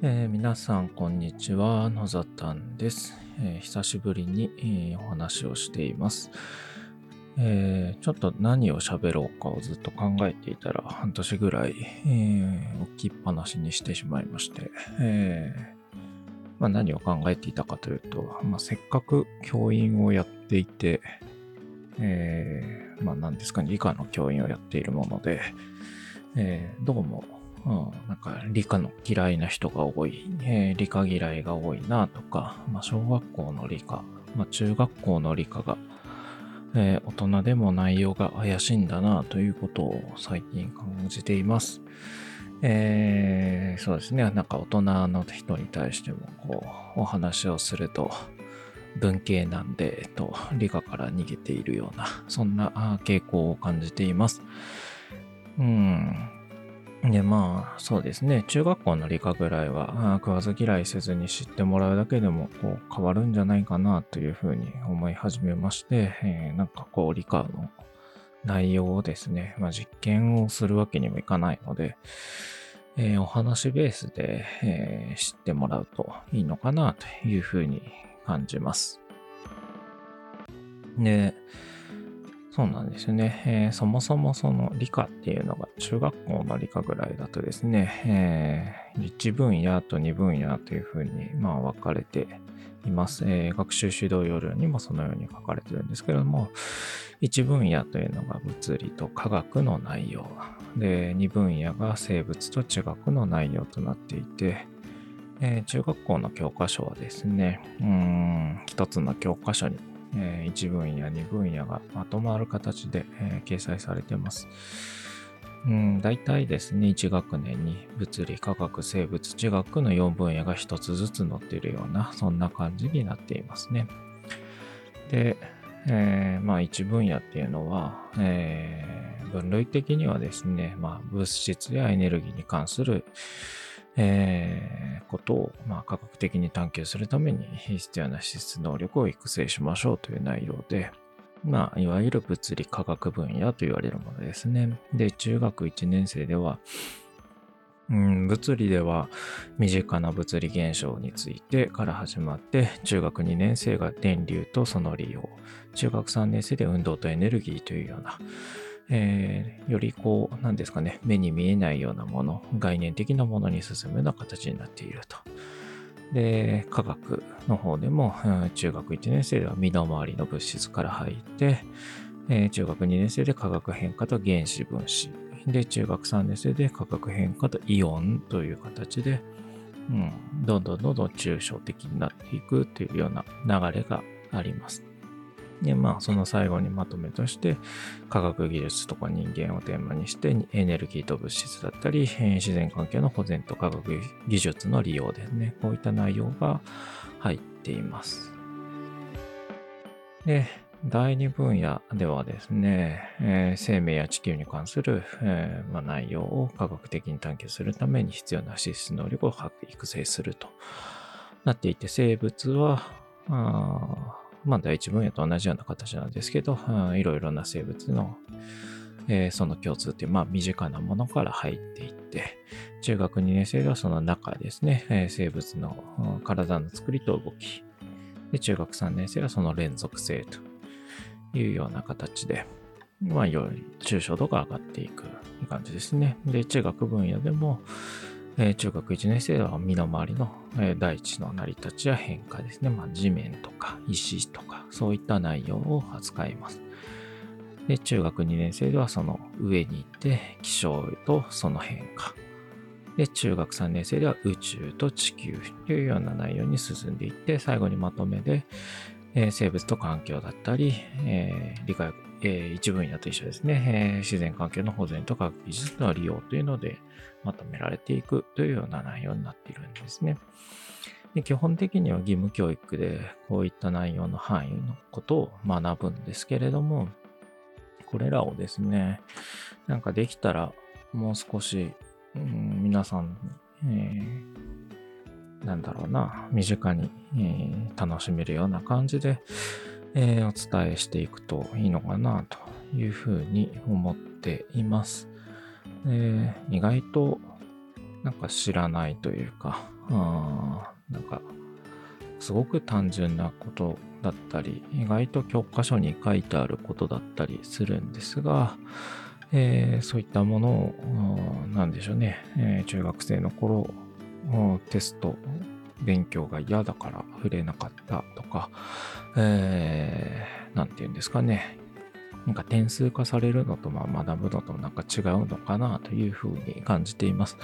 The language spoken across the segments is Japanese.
えー皆さん、こんにちは。のざたんです、えー久しぶりに、えーお話をしています、えちょっと何を喋ろうかをずっと考えていたら、半年ぐらい、え置きっぱなしにしてしまいまして、えまあ、何を考えていたかというと、まあ、せっかく教員をやっていて、えまあ、何ですかね、理科の教員をやっているもので、えどうも、うん、なんか理科の嫌いな人が多い、えー理科嫌いが多いなとか、まあ、小学校の理科、まあ、中学校の理科が、えー大人でも内容が怪しいんだなということを最近感じています。えーそうですね、なんか大人の人に対してもこうお話をすると、文系なんで、えっと理科から逃げているような、そんな傾向を感じています。うん。で、まあ、そうですね。中学校の理科ぐらいは、食わず嫌いせずに知ってもらうだけでも、こう、変わるんじゃないかな、というふうに思い始めまして、えーなんかこう、理科の内容をですね、まあ、実験をするわけにもいかないので、えーお話ベースで、えー知ってもらうといいのかな、というふうに感じます。で、そうなんですよね。えーそもそもその理科っていうのが中学校の理科ぐらいだとですね、え1分野と2分野というふうにまあ分かれています。えー学習指導要領にもそのように書かれてるんですけれども、1分野というのが物理と科学の内容。で、2分野が生物と地学の内容となっていて、えー中学校の教科書はですね、うん、一つの教科書にえ1分野、2分野がまとまる形で、え掲載されてます。うん、大体ですね、1学年に物理、科学、生物、地学の4分野が1つずつ載っているような、そんな感じになっていますね。で、えーまあ1分野っていうのは、えー分類的にはですね、まあ物質やエネルギーに関する、えーことを、まあ、科学的に探求するために必要な資質能力を育成しましょうという内容で、まあ、いわゆる物理科学分野と言われるものですね。で、中学1年生では、うん、物理では身近な物理現象についてから始まって、中学2年生が電流とその利用、中学3年生で運動とエネルギーというような、えーよりこう、なんですかね、目に見えないようなもの、概念的なものに進むような形になっていると。で、科学の方でも、中学1年生では身の回りの物質から入って、えー中学2年生で化学変化と原子分子。で、中学3年生で化学変化とイオンという形で、うん、どんどんどんどん抽象的になっていくというような流れがあります。で、まあ、その最後にまとめとして、科学技術とか人間をテーマにして、エネルギーと物質だったり、自然環境の保全と科学技術の利用ですね。こういった内容が入っています。で、第2分野ではですね、えー生命や地球に関する、えーまあ、内容を科学的に探求するために必要な資質能力を育成するとなっていて、生物は、あまあ、第一分野と同じような形なんですけど、うんいろいろな生物の、えーその共通っていう、まあ、身近なものから入っていって、中学2年生ではその中ですね、えー生物のうん体の作りと動き、で中学3年生はその連続性というような形で、まあ、より抽象度が上がっていく感じですね。で、中学分野でも、えー中学1年生は身の回りの、えー大地の成り立ちや変化ですね。まあ、地面とか石とか、そういった内容を扱います。で、中学2年生ではその上に行って気象とその変化。で、中学3年生では宇宙と地球というような内容に進んでいって、最後にまとめで、え生物と環境だったり、え理解、え一分野と一緒ですね、え自然環境の保全と科学技術の利用というのでまとめられていくというような内容になっているんですね。で基本的には義務教育でこういった内容の範囲のことを学ぶんですけれども、これらをですね、なんかできたらもう少し、うん皆さん、えーなんだろうな、身近に、えー楽しめるような感じで、えーお伝えしていくといいのかなというふうに思っています。で意外となんか知らないというか、あなんか、すごく単純なことだったり、意外と教科書に書いてあることだったりするんですが、えー、そういったものを、なんでしょうね、えー、中学生の頃、テスト、勉強が嫌だから触れなかったとか、えー、なんて言うんですかね、なんか点数化されるのとまあ学ぶのとなんか違うのかなというふうに感じています。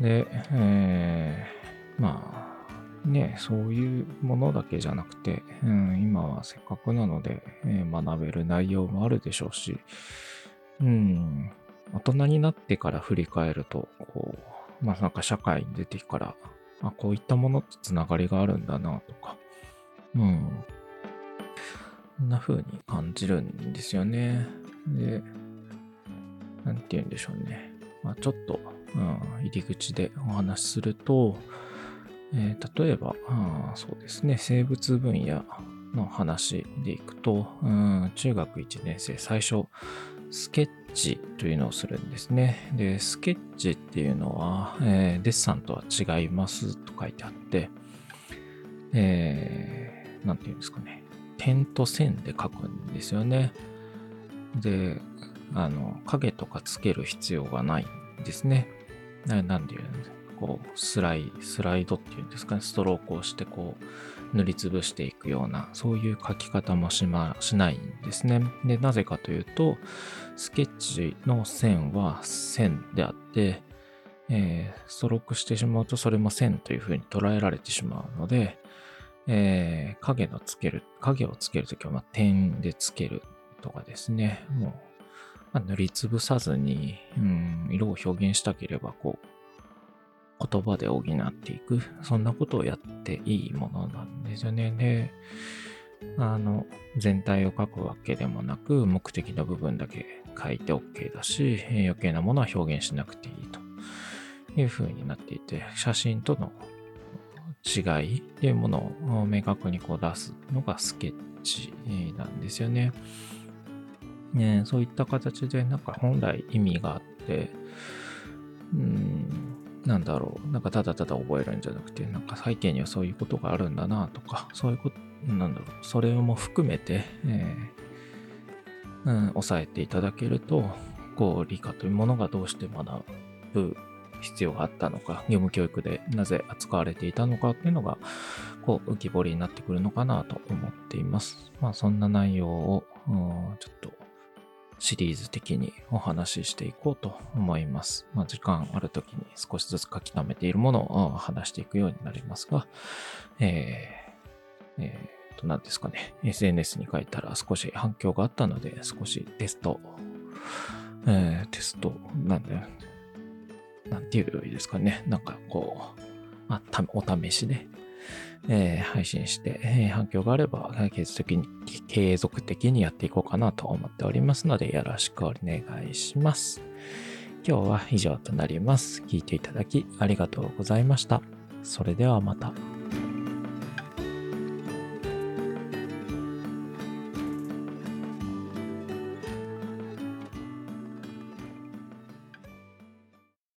で、えー、まあね、そういうものだけじゃなくて、うん、今はせっかくなので、えー、学べる内容もあるでしょうし、うん、大人になってから振り返ると、こう、まあなんか社会に出てから、あ、こういったものとつながりがあるんだなとか、うん、こんな風に感じるんですよね。で、なんて言うんでしょうね。まあ、ちょっと、うん、入り口でお話しすると、えー、例えば、あそうですね、生物分野の話でいくと、うん、中学1年生、最初、スケッというのをするんですね。で、スケッチっていうのは、えー、デッサンとは違いますと書いてあって、えー、なんて言うんですかね。点と線で書くんですよね。で、あの、影とかつける必要がないんですね。なんで言うんですかこう、スライ、スライドっていうんですかね、ストロークをしてこう、塗りつぶしていくような、そういう書き方もしま、しないんですね。で、なぜかというと、スケッチの線は線であって、えー、ストロークしてしまうとそれも線というふうに捉えられてしまうので、えー、影のつける、影をつけるときは、ま、点でつけるとかですね。もう、ま、塗りつぶさずに、うん、色を表現したければ、こう、言葉で補っていく。そんなことをやっていいものなんですよね。で、あの、全体を描くわけでもなく、目的の部分だけ書いて OK だし、余計なものは表現しなくていいという風になっていて、写真との違いっていうものを明確にこう出すのがスケッチなんですよね。ねそういった形でなんか本来意味があって、うん、なんだろう、なんかただただ覚えるんじゃなくて、なんか背景にはそういうことがあるんだなとか、そういうこと、なんだろう、それも含めて、えー、うん、抑えていただけると、こう、理科というものがどうして学ぶ必要があったのか、義務教育でなぜ扱われていたのかっていうのが、こう、浮き彫りになってくるのかなと思っています。まあ、そんな内容を、ちょっと、シリーズ的にお話ししていこうと思います。まあ、時間ある時に少しずつ書き溜めているものを話していくようになりますが、えー、えー、と、何ですかね。SNS に書いたら少し反響があったので、少しテスト、えー、テスト、なんだよ。なんていうよりですかね。なんかこう、あ、お試しで、えー、配信して、えー、反響があれば継続的に、継続的にやっていこうかなと思っておりますので、よろしくお願いします。今日は以上となります。聞いていただきありがとうございました。それではまた。